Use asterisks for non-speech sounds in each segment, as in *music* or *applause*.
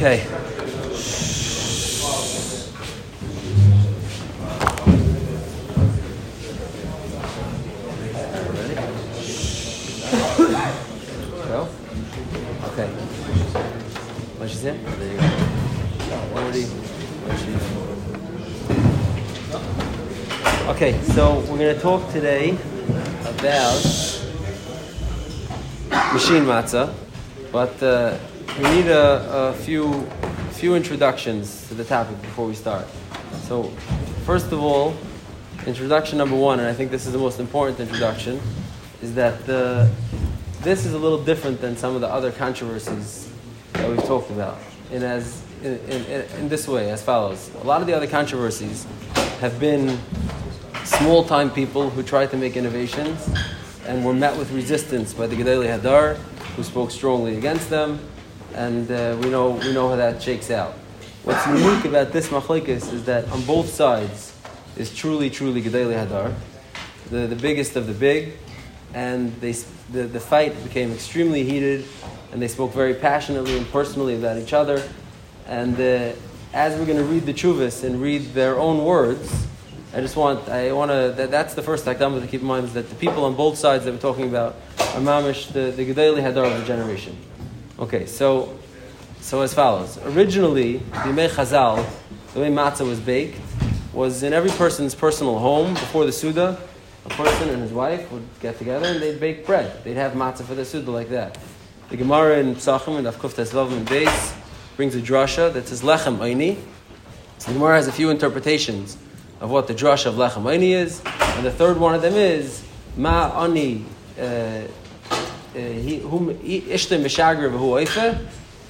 Okay. Okay, so we're going to talk today about machine matzah, but uh, we need a, a few few introductions to the topic before we start. So, first of all, introduction number one, and I think this is the most important introduction, is that the, this is a little different than some of the other controversies that we've talked about. In as in, in, in this way, as follows: a lot of the other controversies have been small time people who tried to make innovations and were met with resistance by the Gedolei Hador, who spoke strongly against them, and uh, we, know, we know how that shakes out. What's unique about this machlekes is that on both sides is truly, truly Gedolei Hador, the, the biggest of the big, and they, the, the fight became extremely heated, and they spoke very passionately and personally about each other. And uh, as we're going to read the chuvas and read their own words, I just want, I want to, that, that's the first takdama to keep in mind is that the people on both sides that we're talking about are mamish, the, the Gedolei Hador of the generation. Okay, so, so as follows. Originally, the Yemei Chazal, the way matzah was baked, was in every person's personal home before the Suda. A person and his wife would get together and they'd bake bread. They'd have matzah for the Suda like that. The Gemara in Psachim and Afkuf Tesvav and Beis brings a drasha that says Lechem Aini. So the Gemara has a few interpretations of what the drasha of lechem ani is, and the third one of them is ma ani uh, Uh, whom ishte mishager v'hu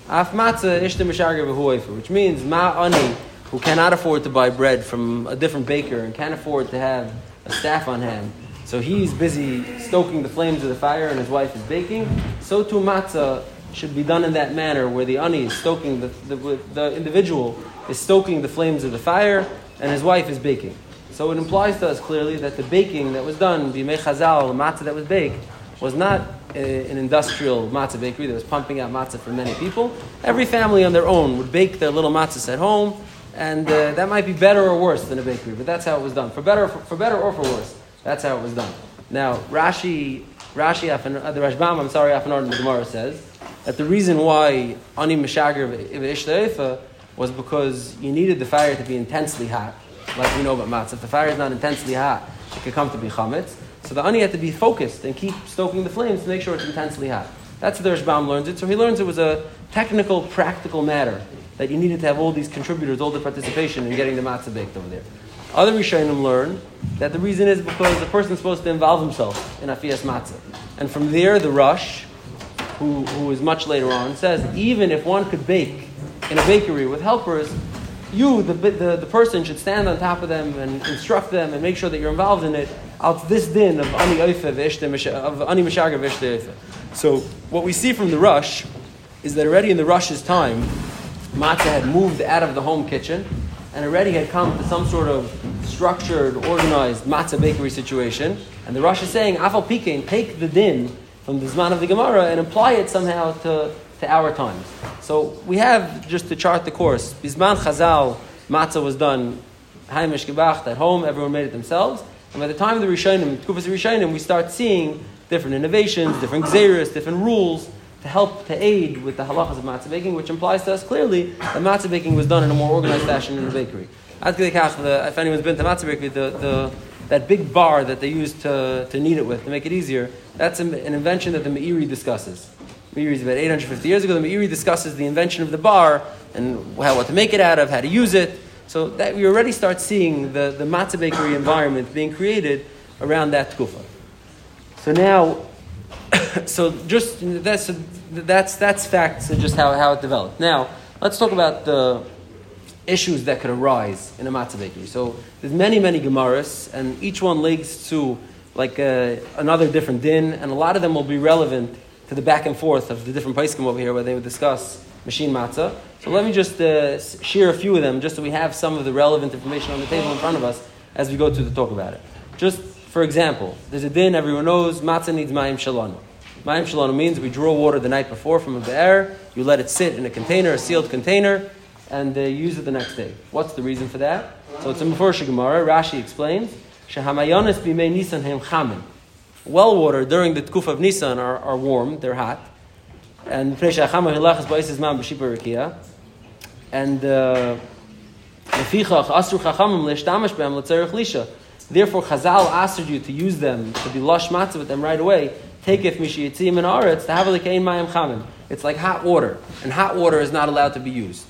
af matzah ishte mishager v'hu which means ma ani who cannot afford to buy bread from a different baker and can't afford to have a staff on hand. So he's busy stoking the flames of the fire and his wife is baking. So too matzah should be done in that manner where the ani is stoking, the, the, the individual is stoking the flames of the fire and his wife is baking. So it implies to us clearly that the baking that was done, the chazal, the matzah that was baked, was not a, an industrial matzah bakery that was pumping out matzah for many people. Every family on their own would bake their little matzahs at home, and uh, that might be better or worse than a bakery, but that's how it was done. For better, for, for better or for worse, that's how it was done. Now, Rashi, Rashi, uh, the Rashbam, I'm sorry, Afanor in the Gemara says that the reason why ani mishager was because you needed the fire to be intensely hot, like we know about matzah. If the fire is not intensely hot, it could come to be chametz. So the ani had to be focused and keep stoking the flames to make sure it's intensely hot. That's the Rashbam learns it. So he learns it was a technical, practical matter that you needed to have all these contributors, all the participation in getting the matzah baked over there. Other Rishonim learn that the reason is because the person's supposed to involve himself in Afiyas matzah. And from there, the Rosh, who, who is much later on, says even if one could bake in a bakery with helpers, you, the, the, the person, should stand on top of them and instruct them and make sure that you're involved in it. Out this din of ani of ani mishaga So what we see from the Rosh is that already in the Rosh's time, matzah had moved out of the home kitchen and already had come to some sort of structured, organized matzah bakery situation. And the Rosh is saying, Afal Pikein, take the din from the Zman of the Gemara and apply it somehow to to our times. So we have, just to chart the course, Bisman Chazal, matzah was done, Haimish Gebacht, at home, everyone made it themselves. And by the time of the Rishonim, Kufas Rishonim, we start seeing different innovations, different gzeras, different rules to help, to aid with the halachas of matzah baking, which implies to us clearly that matzah baking was done in a more organized fashion in a bakery. If anyone's been to matzah bakery, the, the, that big bar that they use to, to knead it with, to make it easier, that's an invention that the Meiri discusses. Meiri is about 850 years ago. The Meiri discusses the invention of the bar and how, what to make it out of, how to use it. So that we already start seeing the, the matzah bakery environment being created around that kufa. So now, *coughs* so just that's that's that's facts and just how, how it developed. Now let's talk about the issues that could arise in a matzah bakery. So there's many many gemaras, and each one leads to like uh, another different din, and a lot of them will be relevant to the back and forth of the different paiskim over here where they would discuss machine matzah. So let me just uh, share a few of them just so we have some of the relevant information on the table in front of us as we go to the talk about it. Just for example, there's a din everyone knows matzah needs mayim shalom. Mayim shalom means we draw water the night before from the air, you let it sit in a container, a sealed container, and uh, use it the next day. What's the reason for that? So it's in Mefurish Gemara. Rashi explains, Shehamayonis b'mei Nisan hem chamin. Well water during the tkuf of Nisan are, are warm, they're hot. And and uh, Therefore, Chazal asked you to use them to be lush matzah with them right away. Take if mishiyitzim and aretz to have a likein mayim chamim. It's like hot water, and hot water is not allowed to be used.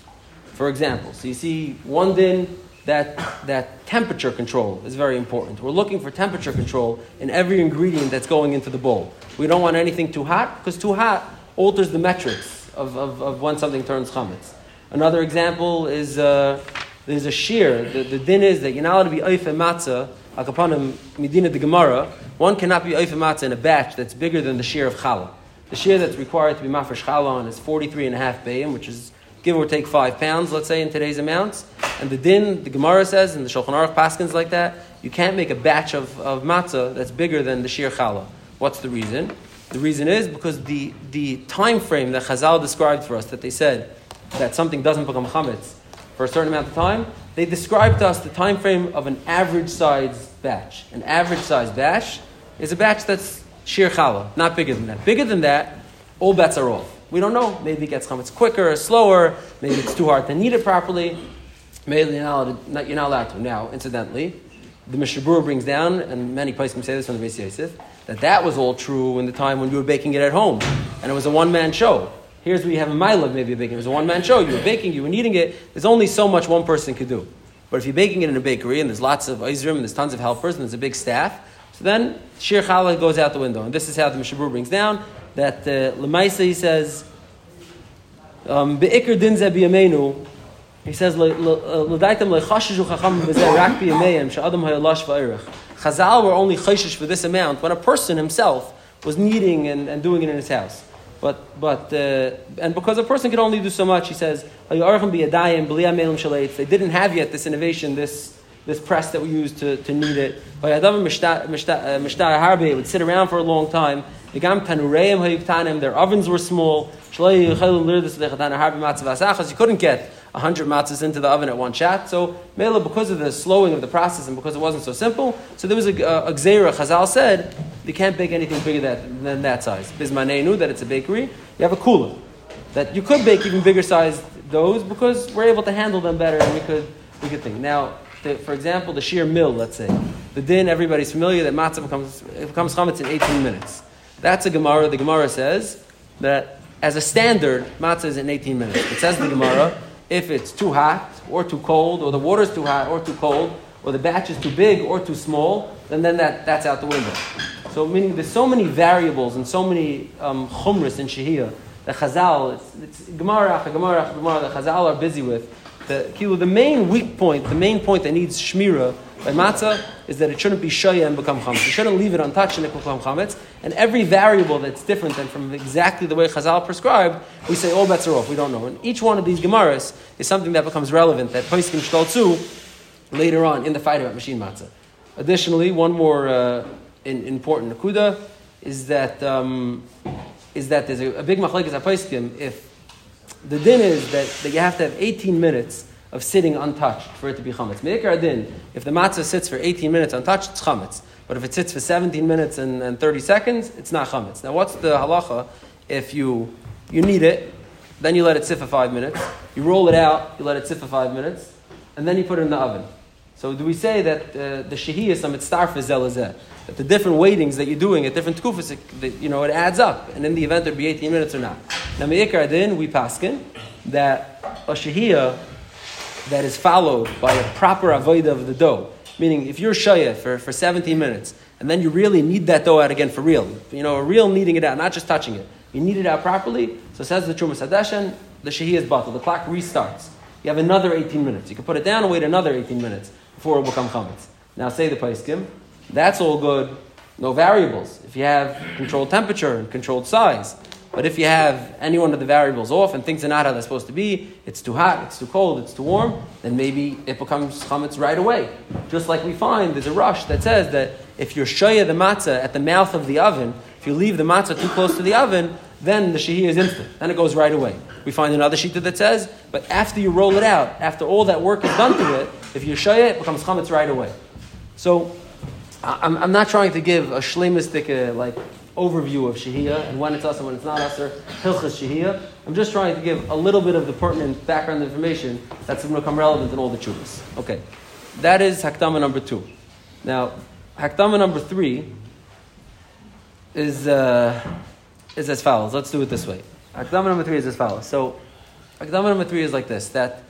For example, so you see one din that that temperature control is very important. We're looking for temperature control in every ingredient that's going into the bowl. We don't want anything too hot because too hot alters the metrics of, of, of when something turns chametz. Another example is uh, there's a shear. The, the din is that you're not allowed to be oif matzah Akapanim Medina de Gemara, one cannot be oif matzah in a batch that's bigger than the shear of challah. The shear that's required to be mafresh challah on is 43 and a half bayim, which is give or take five pounds, let's say, in today's amounts. And the din, the Gemara says, and the Shulchan Aruch Paskins like that, you can't make a batch of, of matzah that's bigger than the shear challah. What's the reason? The reason is because the, the time frame that Chazal described for us, that they said that something doesn't become chametz for a certain amount of time, they described to us the time frame of an average size batch. An average size batch is a batch that's sheer challah, not bigger than that. Bigger than that, all bets are off. We don't know. Maybe it gets chametz quicker or slower. Maybe it's too hard to knead it properly. Maybe you're not, allowed to. Now, incidentally, the Mishabur brings down, and many places say this on the Beis Yosef, that that was all true in the time when you were baking it at home, and it was a one-man show. Here's where you have a mile of maybe baking. It was a one man show. You were baking, you were kneading it. There's only so much one person could do. But if you're baking it in a bakery and there's lots of Izrim and there's tons of helpers and there's a big staff, so then Shir Challah goes out the window. And this is how the Mishabur brings down that uh, Lemaisa, he says, um, Be'ikr din ze biyamenu, he says, L'daitem le'chashishu chacham b'zeh rak biyameyim she'adam ha'yalash va'irach. Chazal were only chayshish for this amount when a person himself was kneading and, and doing it in his house. But, but uh, and because a person can only do so much, he says, they didn't have yet this innovation, this, this press that we use to, to knead it. Uh, it would sit around for a long time. Their ovens were small. You couldn't get 100 matzahs into the oven at one shot. So, because of the slowing of the process and because it wasn't so simple, so there was a, a, a gzera, Chazal said, you can't bake anything bigger than, than that size. Bismanei knew that it's a bakery. You have a cooler. That you could bake even bigger sized doughs because we're able to handle them better and we could, we could think. Now, the, for example, the sheer mill, let's say. The din, everybody's familiar that matzah becomes, becomes chametz in 18 minutes. That's a Gemara. The Gemara says that as a standard, matzah is in 18 minutes. It says the Gemara, if it's too hot or too cold, or the water's too hot or too cold, or the batch is too big or too small, then, then that, that's out the window. So meaning there's so many variables and so many um, chumras in Shahiyah that Chazal, it's, it's Gemara, Gemara, Gemara that Chazal are busy with. The, the main weak point, the main point that needs shmira by matzah is that it shouldn't be shaya and become chametz. You shouldn't leave it untouched and it become chametz. And every variable that's different than from exactly the way Chazal prescribed, we say all bets are off. We don't know. And each one of these gemaras is something that becomes relevant that Poiskin Shtolzu later on in the fight about machine matzah. Additionally, one more uh, in, important nakuda is that um, is that there's a, a big machlekes apaiskim if the din is that, that you have to have 18 minutes of sitting untouched for it to be chametz. Meikar din, if the matzah sits for 18 minutes untouched, it's chametz. But if it sits for 17 minutes and, and 30 seconds, it's not chametz. Now, what's the halacha if you you need it, then you let it sit for five minutes, you roll it out, you let it sit for five minutes, and then you put it in the oven. So do we say that uh, the shehiyas am starf zelazeh? That the different weightings that you're doing at different kufas, you know, it adds up, and in the event there'd be 18 minutes or not. Now meikar din we paskin that a shehiyah that is followed by a proper avodah of the dough, meaning if you're shayah for, for 17 minutes and then you really need that dough out again for real, you know, a real kneading it out, not just touching it. You knead it out properly. So says the Trumas Hadeshen, the shehiyah is bottled. The clock restarts. You have another 18 minutes. You can put it down and wait another 18 minutes before it will become chametz. Now say the paiskim, that's all good, no variables. If you have controlled temperature and controlled size, but if you have any one of the variables off and things are not how they're supposed to be, it's too hot, it's too cold, it's too warm, then maybe it becomes chametz right away. Just like we find there's a Rosh that says that if you're shoya the matzah at the mouth of the oven, If you leave the matzah too close to the oven, then the shahiyah is instant. Then it goes right away. We find another shita that says, but after you roll it out, after all that work is done to it, if you shaya, it becomes chametz right away. So I'm, I'm not trying to give a shlemistic uh, like overview of shahiyah and when it's us and when it's not us or hilchas shahiyah. I'm just trying to give a little bit of the pertinent background information that's going to become relevant in all the chuvas. Okay, that is hakdama number two. Now, hakdama number three is. Uh, is as follows. Let's do it this way. Akdama number three is as follows. So, Akdama number three is like this: that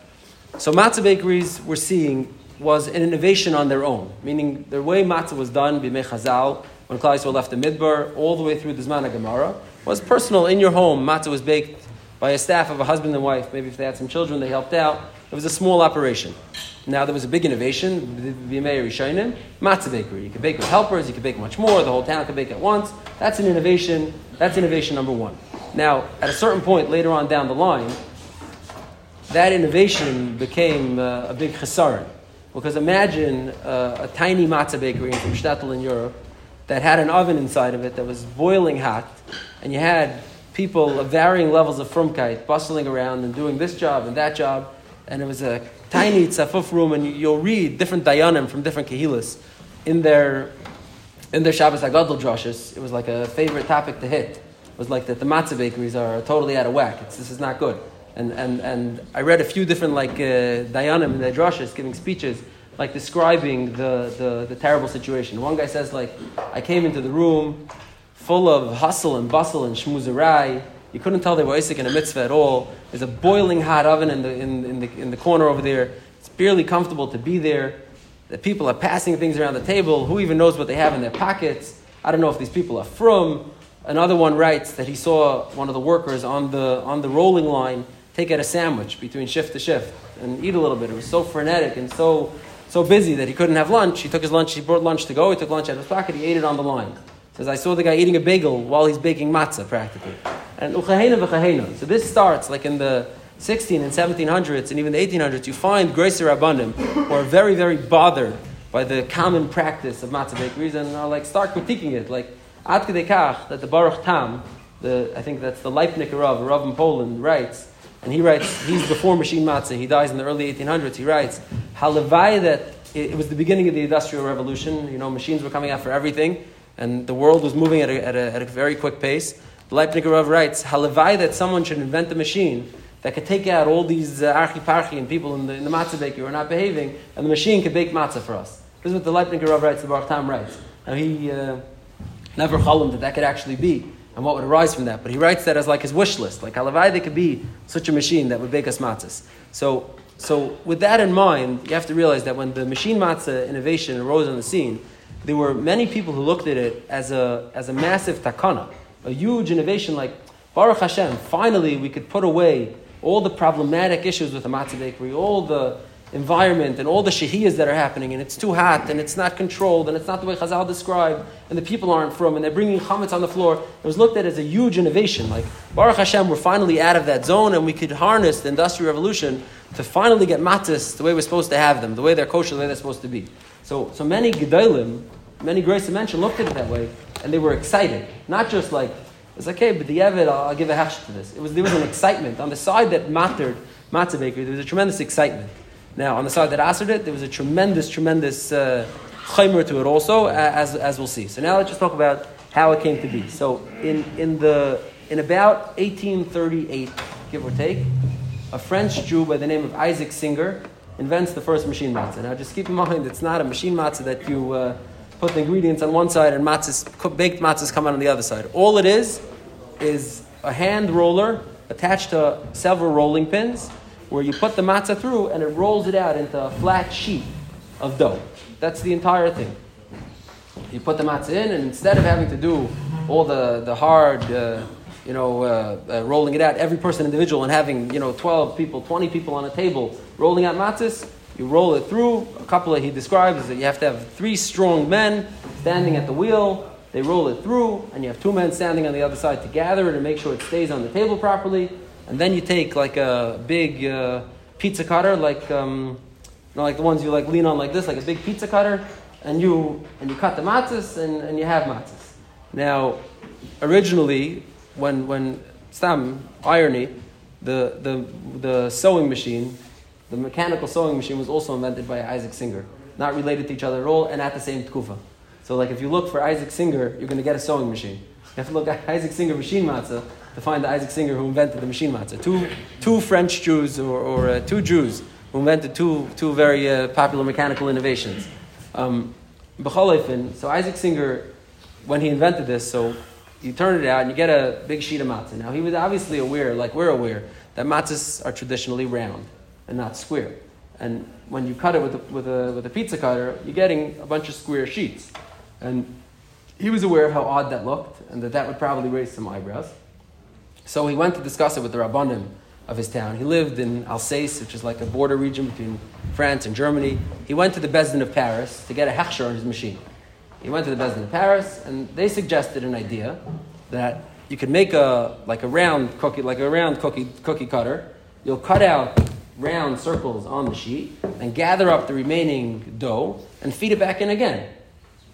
so matzah bakeries we're seeing was an innovation on their own, meaning the way matzah was done b'mei Chazal when Klal Yisrael left the Midbar all the way through the Zman Gemara was personal in your home. Matzah was baked by a staff of a husband and wife. Maybe if they had some children, they helped out. It was a small operation. Now there was a big innovation, the B'mei Rishonim, matzah bakery. You could bake with helpers, you could bake much more, the whole town could bake at once. That's an innovation. That's innovation number one. Now, at a certain point later on down the line, that innovation became uh, a big chesaron. Because imagine uh, a tiny matzah bakery from Shtetl in Europe that had an oven inside of it that was boiling hot, and you had people of varying levels of frumkeit bustling around and doing this job and that job, and it was a tiny tzafuf room, and you'll read different dayanim from different kehilas in their in their Shabbos Agadol drushes. It was like a favorite topic to hit. It was like that the matzah bakeries are totally out of whack. It's, this is not good. And, and, and I read a few different like uh, dayanim in their drushes giving speeches like describing the, the, the terrible situation. One guy says like, I came into the room full of hustle and bustle and shmuzerai you couldn't tell they were Isaac in a mitzvah at all. There's a boiling hot oven in the, in, in, the, in the corner over there. It's barely comfortable to be there. The people are passing things around the table. Who even knows what they have in their pockets? I don't know if these people are from. Another one writes that he saw one of the workers on the, on the rolling line take out a sandwich between shift to shift and eat a little bit. It was so frenetic and so, so busy that he couldn't have lunch. He took his lunch, he brought lunch to go, he took lunch out of his pocket, he ate it on the line. Says, I saw the guy eating a bagel while he's baking matzah practically and. So this starts like in the 16 and 1700s and even the 1800s. You find Grace Rabbanim who are very, very bothered by the common practice of matzah bakeries and are like start critiquing it. Like Kach that the Baruch Tam, the, I think that's the Leipniker Rav, a Rav in Poland, writes, and he writes, he's before machine matzah, he dies in the early 1800s, he writes, Halavai that it, was the beginning of the Industrial Revolution, you know, machines were coming out for everything, and the world was moving at a, at a, at a very quick pace. Leipniger Rav writes, Halavai that someone should invent a machine that could take out all these uh, archi and people in the, in the matzah bakery who are not behaving, and the machine could bake matzah for us. This is what the Leipniger Rav writes, the Baruch Tam writes. Now he uh, never him that that could actually be, and what would arise from that. But he writes that as like his wish list, like Halavai there could be such a machine that would bake us matzahs. So, so with that in mind, you have to realize that when the machine matzah innovation arose on the scene, there were many people who looked at it as a, as a massive takana a huge innovation like Baruch Hashem, finally we could put away all the problematic issues with the matzah bakery, all the environment and all the shahiyas that are happening, and it's too hot, and it's not controlled, and it's not the way Chazal described, and the people aren't from, and they're bringing chametz on the floor. It was looked at as a huge innovation. Like, Baruch Hashem, we're finally out of that zone, and we could harness the Industrial Revolution to finally get matzahs the way we're supposed to have them, the way they're kosher, the way they're supposed to be. So, so many gedolim, many grace mention looked at it that way, and they were excited. Not just like, it's like, okay, but the Evid, I'll, I'll, give a hash to this. It was, there was an excitement. On the side that mattered matzah bakery, there was a tremendous excitement. Now, on the side that answered it, there was a tremendous, tremendous uh, to it also, as, as we'll see. So now let's just talk about how it came to be. So in, in, the, in about 1838, give or take, a French Jew by the name of Isaac Singer invents the first machine matzah. Now just keep in mind, it's not a machine matzah that you... Uh, put the ingredients on one side and matzahs, baked matzahs come out on the other side. All it is is a hand roller attached to several rolling pins where you put the matzah through and it rolls it out into a flat sheet of dough. That's the entire thing. You put the matzah in, and instead of having to do all the, the hard, uh, you know, uh, uh, rolling it out, every person individual, and having, you know, 12 people, 20 people on a table rolling out matzahs, you roll it through. A couple that he describes that you have to have three strong men standing at the wheel. They roll it through, and you have two men standing on the other side to gather it and make sure it stays on the table properly. And then you take like a big uh, pizza cutter, like um, you know, like the ones you like lean on like this, like a big pizza cutter, and you and you cut the matzahs and, and you have matzahs. Now, originally, when, when Stam, irony, the, the, the sewing machine, the mechanical sewing machine was also invented by Isaac Singer. Not related to each other at all, and at the same tkufa. So, like, if you look for Isaac Singer, you're going to get a sewing machine. You have to look at Isaac Singer machine matzah to find the Isaac Singer who invented the machine matzah. Two, two French Jews, or, or uh, two Jews, who invented two, two very uh, popular mechanical innovations. Um, so Isaac Singer, when he invented this, so you turn it out and you get a big sheet of matzah. Now he was obviously aware, like we're aware, that matzahs are traditionally round and not square. And when you cut it with a, with a, with a pizza cutter, you're getting a bunch of square sheets. And he was aware of how odd that looked and that that would probably raise some eyebrows. So he went to discuss it with the Rabbanim of his town. He lived in Alsace, which is like a border region between France and Germany. He went to the Bezdin of Paris to get a hechsher on his machine. He went to the Bezdin of Paris, and they suggested an idea that you could make a like a round cookie, like a round cookie cookie cutter. You'll cut out round circles on the sheet and gather up the remaining dough and feed it back in again,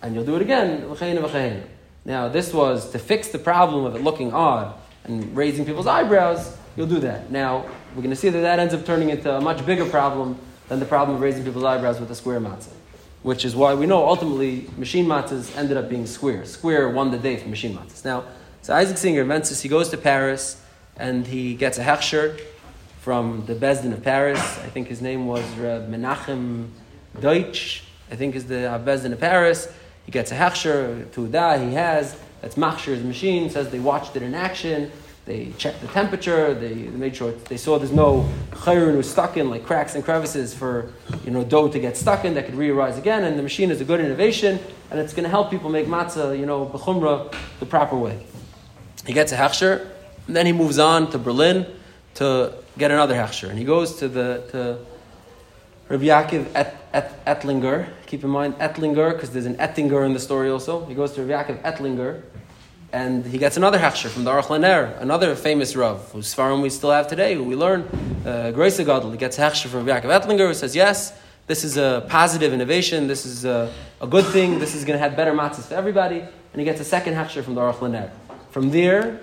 and you'll do it again. Now, this was to fix the problem of it looking odd and raising people's eyebrows you'll do that. Now, we're going to see that that ends up turning into a much bigger problem than the problem of raising people's eyebrows with a square matzah. Which is why we know ultimately machine matzahs ended up being square. Square won the day for machine matzahs. Now, so Isaac Singer invents this. He goes to Paris and he gets a hechsher from the Bezdin of Paris. I think his name was Reb Menachem Deutsch. I think is the Bezdin of Paris. He gets a hechsher, to die, he has. That's Machshir's machine. Says they watched it in action. They checked the temperature. They, they made sure they saw there's no chayrun was stuck in like cracks and crevices for you know dough to get stuck in that could re-arise again. And the machine is a good innovation, and it's going to help people make matzah you know b'chumra the proper way. He gets a hechsher, and then he moves on to Berlin to get another hechsher, and he goes to the to Rabbi Yaakov Et, Et, Ettlinger. Keep in mind Ettlinger because there's an Ettinger in the story also. He goes to Rabbi Yaakov Ettlinger and he gets another hechsher from the Aruch LaNer, another famous Rav, whose Svarim we still have today, who we learn, uh, Grace Gadol. He gets a from Yaakov Ettlinger, who says, yes, this is a positive innovation, this is a, a good thing, this is going to have better matzahs for everybody, and he gets a second hechsher from the Aruch LaNer. From there,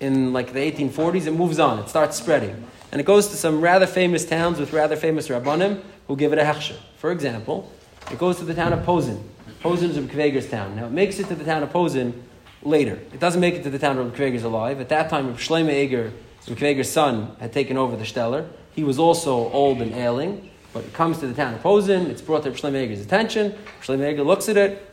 in like the 1840s, it moves on, it starts spreading. And it goes to some rather famous towns with rather famous Rabbanim who give it a hechsher. For example, it goes to the town of Posen. Posen is Kveger's town. Now, it makes it to the town of Posen later. It doesn't make it to the town where is alive. At that time, Shlomo Eger, son, had taken over the Steller. He was also old and ailing, but it comes to the town of Posen. It's brought to Shlomo Eger's attention. Shlomo Eger looks at it,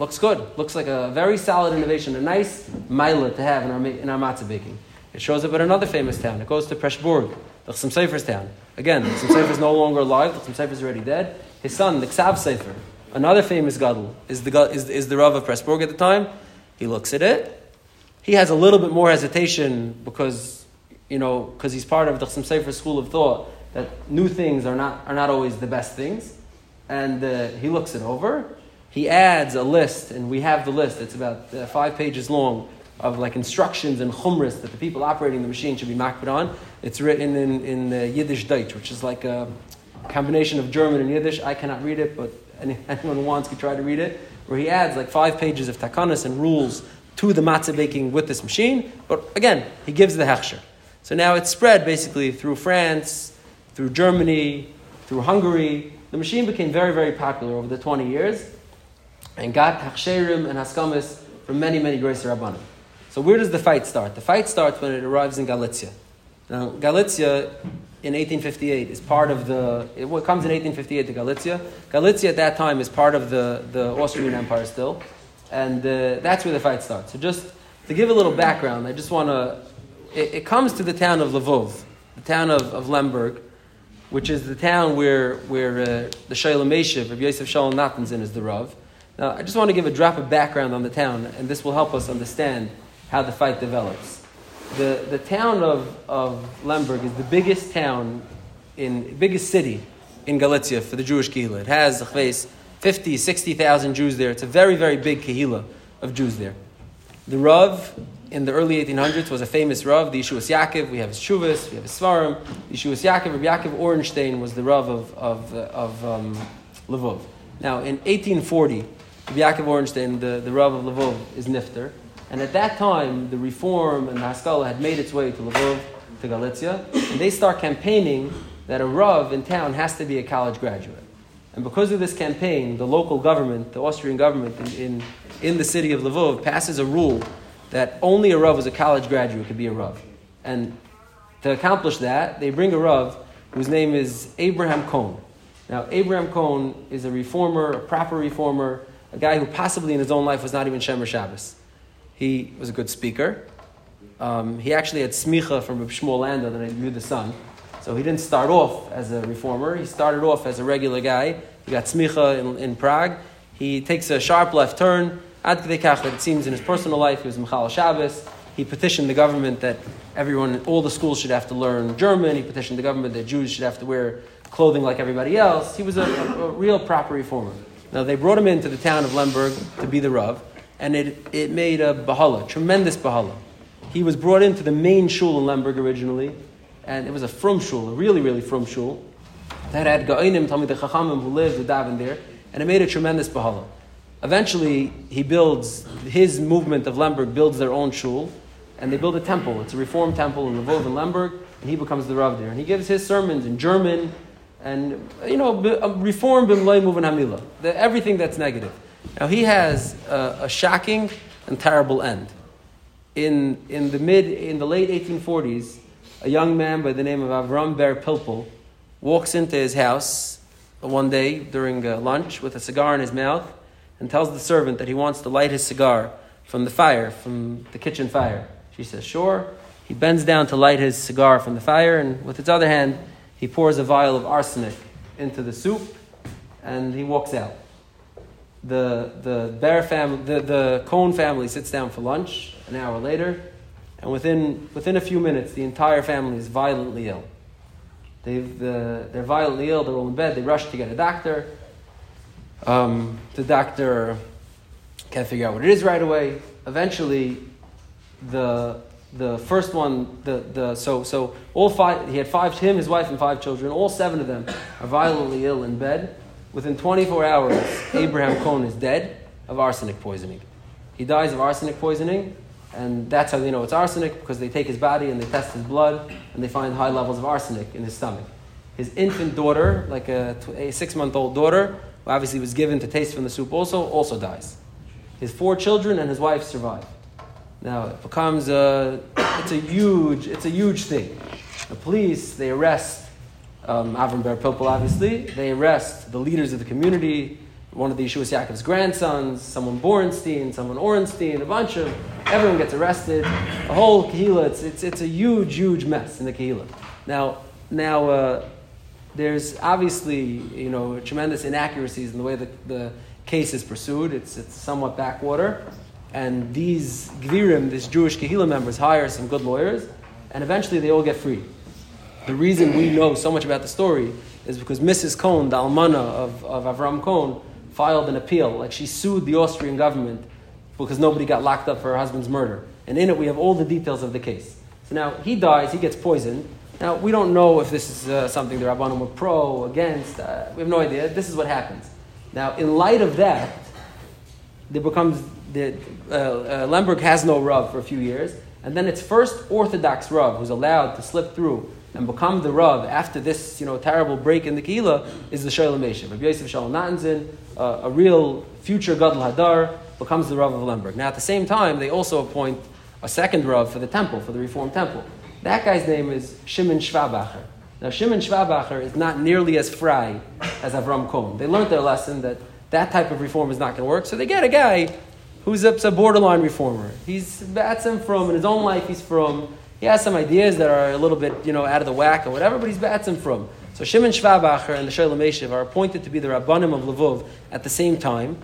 looks good. Looks like a very solid innovation, a nice mila to have in our, in our matzah baking. It shows up at another famous town. It goes to Preshburg, the Chassam Sofer's town. Again, the Sofer is no longer alive. The Chassam Sofer is already dead. His son, the Ksav Sofer, another famous gadol, is the, is, is the Rav of Pressburg at the time. He looks at it. He has a little bit more hesitation because, you know, because he's part of the Chassam Sofer school of thought that new things are not, are not always the best things. And uh, he looks it over. He adds a list, and we have the list. It's about uh, five pages long of like instructions and chumras that the people operating the machine should be makbid on. It's written in, in uh, Yiddish Deutsch, which is like a combination of German and Yiddish. I cannot read it, but *laughs* anyone who wants can try to read it where he adds like five pages of takanas and rules to the matzah baking with this machine. But again, he gives the hechsher. So now it's spread basically through France, through Germany, through Hungary. The machine became very, very popular over the 20 years and got hechsherim and haskamis from many, many great rabbanim. So where does the fight start? The fight starts when it arrives in Galicia. Now, Galicia in 1858 is part of the, it comes in 1858 to Galicia. Galicia at that time is part of the, the Austrian Empire still. And uh, that's where the fight starts. So just to give a little background, I just want to, it, it, comes to the town of Lvov, the town of, of Lemberg, which is the town where, where uh, the Shalom Meshiv of Yosef Shalom Natanzin is the Rav. Now, I just want to give a drop of background on the town, and this will help us understand how the fight develops the, the town of, of Lemberg is the biggest town, in biggest city in Galicia for the Jewish Kehillah. It has, 50, 60,000 Jews there. It's a very, very big Kehillah of Jews there. The Rav in the early 1800s was a famous Rav, the Yeshuas Yaakov. We have his Shuvas, we have his Svarim. The Yeshuas Yaakov, Rabbi Yaakov Orenstein was the Rav of, of, of um, Lvov. Now, in 1840, Rabbi Yaakov Orenstein, the, the Rav of Lvov, is Nifter. And at that time, the reform and the Haskalah had made its way to Lvov, to Galicia, and they start campaigning that a Rav in town has to be a college graduate. And because of this campaign, the local government, the Austrian government in, in, in the city of Lvov, passes a rule that only a Rav who's a college graduate could be a Rav. And to accomplish that, they bring a Rav whose name is Abraham Cohn. Now, Abraham Cohn is a reformer, a proper reformer, a guy who possibly in his own life was not even Shemer Shabbos. He was a good speaker. Um, he actually had smicha from Shmuel Landau that I knew the son. So he didn't start off as a reformer. He started off as a regular guy. He got smicha in, in Prague. He takes a sharp left turn. It seems in his personal life he was Michal Shabbos. He petitioned the government that everyone, all the schools should have to learn German. He petitioned the government that Jews should have to wear clothing like everybody else. He was a, a, a real proper reformer. Now they brought him into the town of Lemberg to be the Rav, and it, it made a bahala, tremendous bahala. He was brought into the main shul in Lemberg originally, and it was a frum shul, a really, really frum shul, that had Ga'inim, Talmid Chachamim, who lived, who davened there, and it made a tremendous bahala. Eventually, he builds, his movement of Lemberg builds their own shul, and they build a temple. It's a reform temple in Lvov and Lemberg, and he becomes the Rav there. And he gives his sermons in German, and, you know, um, reform b'mloi muvan hamila, everything that's negative. Now, he has a, a shocking and terrible end. In, in the mid, in the late 1840s, a young man by the name of Avram Ber Pilpul walks into his house one day during uh, lunch with a cigar in his mouth and tells the servant that he wants to light his cigar from the fire, from the kitchen fire. She says, Sure. He bends down to light his cigar from the fire, and with his other hand, he pours a vial of arsenic into the soup and he walks out. The, the Bear family, the, the Cohn family sits down for lunch an hour later and within, within a few minutes, the entire family is violently ill. They've, uh, they're violently ill, they're all in bed, they rush to get a doctor. Um, the doctor can't figure out what it is right away. Eventually, the, the first one, the, the, so, so all five, he had five, him, his wife, and five children. All seven of them are violently ill in bed. Within 24 hours, Abraham Cohn is dead of arsenic poisoning. He dies of arsenic poisoning and that's how they know it's arsenic, because they take his body and they test his blood, and they find high levels of arsenic in his stomach. His infant daughter, like a, a six month old daughter, who obviously was given to taste from the soup also, also dies. His four children and his wife survive. Now, it becomes a, it's a huge, it's a huge thing. The police, they arrest um, Avram Pilpul, obviously. They arrest the leaders of the community, one of the Yeshua Yaakov's grandsons, someone Borenstein, someone Orenstein, a bunch of, everyone gets arrested. The whole Kehillah, it's, it's, it's a huge, huge mess in the Kehillah. Now, now uh, there's obviously, you know, tremendous inaccuracies in the way that the case is pursued. It's, it's somewhat backwater. And these Gvirim, these Jewish Kehillah members, hire some good lawyers, and eventually they all get free. The reason we know so much about the story is because Mrs. Cohn, the almana of, of Avram Cohn, filed an appeal. Like she sued the Austrian government because nobody got locked up for her husband's murder. And in it, we have all the details of the case. So now he dies, he gets poisoned. Now, we don't know if this is uh, something the Rabbanim were pro, against. Uh, we have no idea. This is what happens. Now, in light of that, there becomes the, uh, uh Lemberg has no Rav for a few years, and then its first Orthodox Rav who's allowed to slip through and become the Rav after this you know, terrible break in the Kehillah is the Shalom Meshav. Rabbi Yosef Shalom Natanzin, uh, a real future Gadol Hadar, becomes the Rav of Lemberg. Now, at the same time, they also appoint a second Rav for the temple, for the Reformed temple. That guy's name is Shimon Schwabacher. Now, Shimon Schwabacher is not nearly as fry as Avram Cohn. They learned their lesson that that type of reform is not going to work, so they get a guy who's a, a borderline reformer. He's that's him from, in his own life, he's from, he has some ideas that are a little bit, you know, out of the whack or whatever, but he's Batsim from. So Shimon Schwabacher and the Shalom Meshiv are appointed to be the Rabbanim of Lvov at the same time.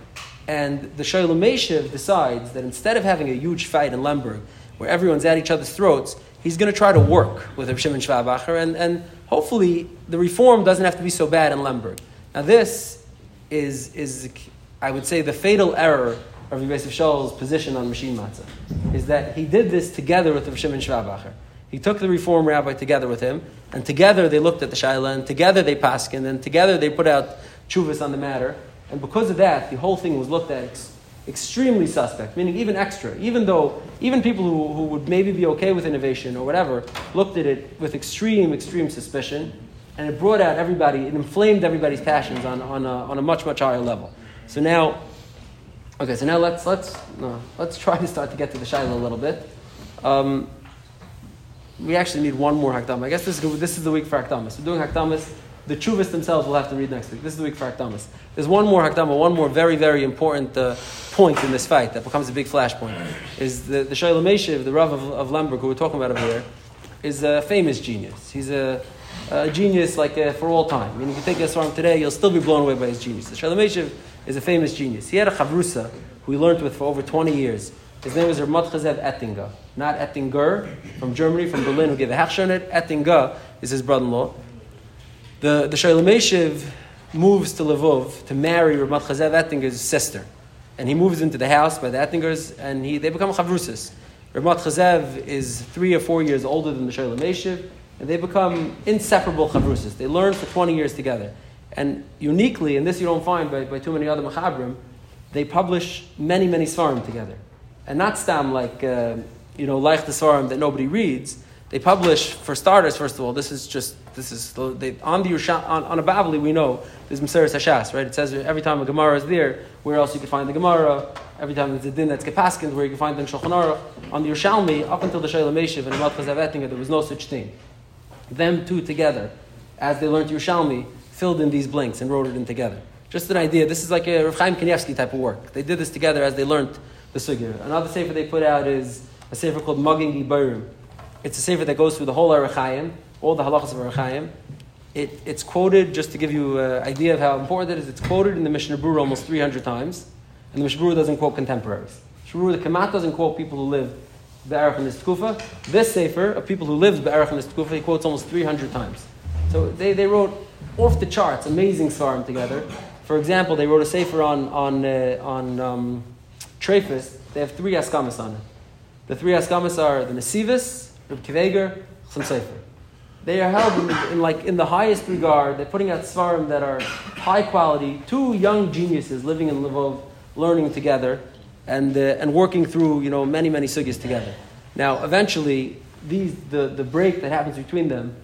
And the Shalom Meshiv decides that instead of having a huge fight in Lemberg, where everyone's at each other's throats, he's going to try to work with Shimon Schwabacher, and, and hopefully the reform doesn't have to be so bad in Lemberg. Now this is, is I would say, the fatal error Rabbi Yosef Shaul's position on Machine Matzah, is that he did this together with the Shimon Schwabacher. He took the reform rabbi together with him, and together they looked at the Shaila, and together they paskin, and together they put out chuvas on the matter. And because of that, the whole thing was looked at extremely suspect, meaning even extra, even though, even people who, who would maybe be okay with innovation or whatever, looked at it with extreme, extreme suspicion, and it brought out everybody, it inflamed everybody's passions on, on, a, on a much, much higher level. So now, okay, so now let's, let's, no, let's try to start to get to the Shiloh a little bit. Um, we actually need one more Hakdama. I guess this is, this is the week for Hakdamas. We're doing Hakdamas the Chuvas themselves we'll have to read next week. This is the week for Hakdamas. There's one more Hakdama, one more very, very important uh, point in this fight that becomes a big flashpoint. Is the, the Shoylem Meshiv, the Rav of, of Lemberg, who we're talking about over here, is a famous genius. He's a, a genius like uh, for all time. I mean, if you take this from today, you'll still be blown away by his genius. The Shoylem Meshiv is a famous genius. He had a Chavrusa who he learned with for over 20 years. His name was Ramat Chazev Ettinger, not Ettinger, from Germany, from Berlin, who gave a Hechshonet. Ettinger is his brother-in-law. The, the Shaila moves to Lvov to marry Ramat Chazev Ettinger's sister. And he moves into the house by the Ettingers, and he, they become Chavrusas. Ramat Chazev is three or four years older than the Shaila and they become inseparable Chavrusas. They learn for 20 years together. And uniquely, and this you don't find by, by too many other Machabrim, they publish many, many Svarim together. And not stam like, uh, you know, like the Svarim that nobody reads. They publish, for starters, first of all, this is just this is they, on the Yusha, on, on a Bavli we know there's Mesiris Hashas, right? It says every time a Gemara is there, where else you can find the Gemara. Every time there's a din that's Kepaskins, where you can find the Shulchan Aruch. On the Yerushalmi, up until the Shayla Meshiv and Amat Chazav there was no such thing. Them two together, as they learned Yerushalmi, filled in these blanks and wrote it in together. Just an idea. This is like a Rav Chaim Kanievsky type of work. They did this together as they learned the sugya. Another sefer they put out is a sefer called Magin Gibayrim. It's a sefer that goes through the whole Arachayim all the halachas of Arachaim. It, it's quoted, just to give you an idea of how important it is, it's quoted in the Mishnah Berurah almost 300 times, and the Mishnah Berurah doesn't quote contemporaries. Mishnah the Kamat doesn't quote people who live Be'erach in this Tkufa. This Sefer, of people who lived Be'erach in this Tkufa, he quotes almost 300 times. So they, they wrote off the charts, amazing Svarim together. For example, they wrote a Sefer on, on, uh, on um. They have three Askamas on it. The three Askamas are the Nesivis, Reb Kiveger, Chasam Sofer. They are held in, in, like in the highest regard. They're putting out svarim that are high quality. Two young geniuses living in Lvov, learning together, and uh, and working through you know many many sugyas together. Now, eventually, these the, the break that happens between them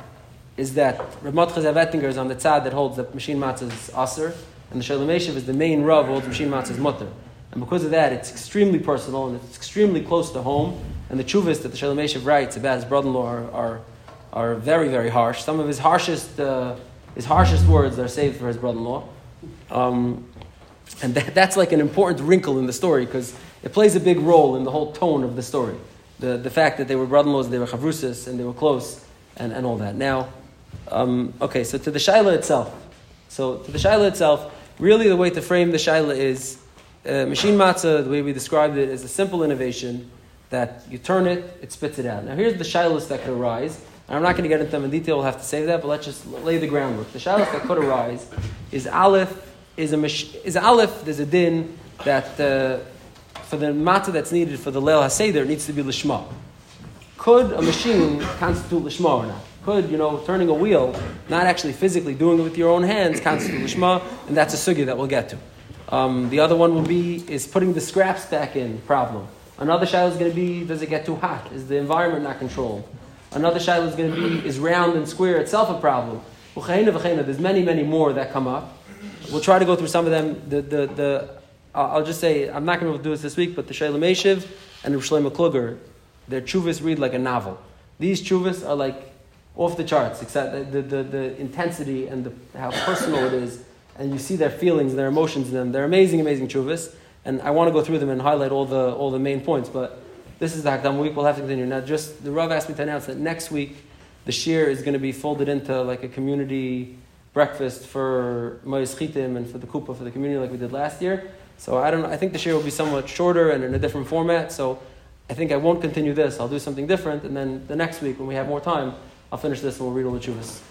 is that Ramat Chazav is on the tzad that holds that machine matzah is aser, and the Shalom is the main rav who holds machine matzah is mutter. And because of that, it's extremely personal and it's extremely close to home. And the chuvas that the Shalom writes about his brother-in-law are, are are very, very harsh. Some of his harshest, uh, his harshest words are saved for his brother-in-law. Um, and that, that's like an important wrinkle in the story because it plays a big role in the whole tone of the story. The, the fact that they were brother-in-laws, they were chavrusas, and they were close, and, and all that. Now, um, okay, so to the shaila itself. So to the shaila itself, really the way to frame the shaila is uh, machine matzah, the way we described it, is a simple innovation that you turn it, it spits it out. Now here's the shilas that could arise. I'm not going to get into them in detail, we'll have to say that, but let's just lay the groundwork. The shalos that could arise is Aleph, is, a, is Aleph, there's a din that uh, for the matzah that's needed for the Leil HaSeder, it needs to be Lishma. Could a machine constitute Lishma or not? Could, you know, turning a wheel, not actually physically doing it with your own hands, constitute Lishma, and that's a sugya that we'll get to. Um, the other one will be, is putting the scraps back in problem. Another shadow is going to be, does it get too hot? Is the environment not controlled? Another shaila is going to be is round and square itself a problem. There's many, many more that come up. We'll try to go through some of them. The, the, the, I'll just say, I'm not going to do this this week, but the Shaila Meshiv and the Shlomo Kluger, their chuvas read like a novel. These chuvas are like off the charts, except the, the, the, intensity and the, how personal it is. And you see their feelings, their emotions in them. They're amazing, amazing chuvas. And I want to go through them and highlight all the, all the main points. But this is the Hakdam week. We'll have to continue. Now, just the Rav asked me to announce that next week the shir is going to be folded into like a community breakfast for Mois Chitim and for the Kupa for the community like we did last year. So I don't know. I think the shir will be somewhat shorter and in a different format. So I think I won't continue this. I'll do something different. And then the next week when we have more time, I'll finish this and we'll read all the chuvas.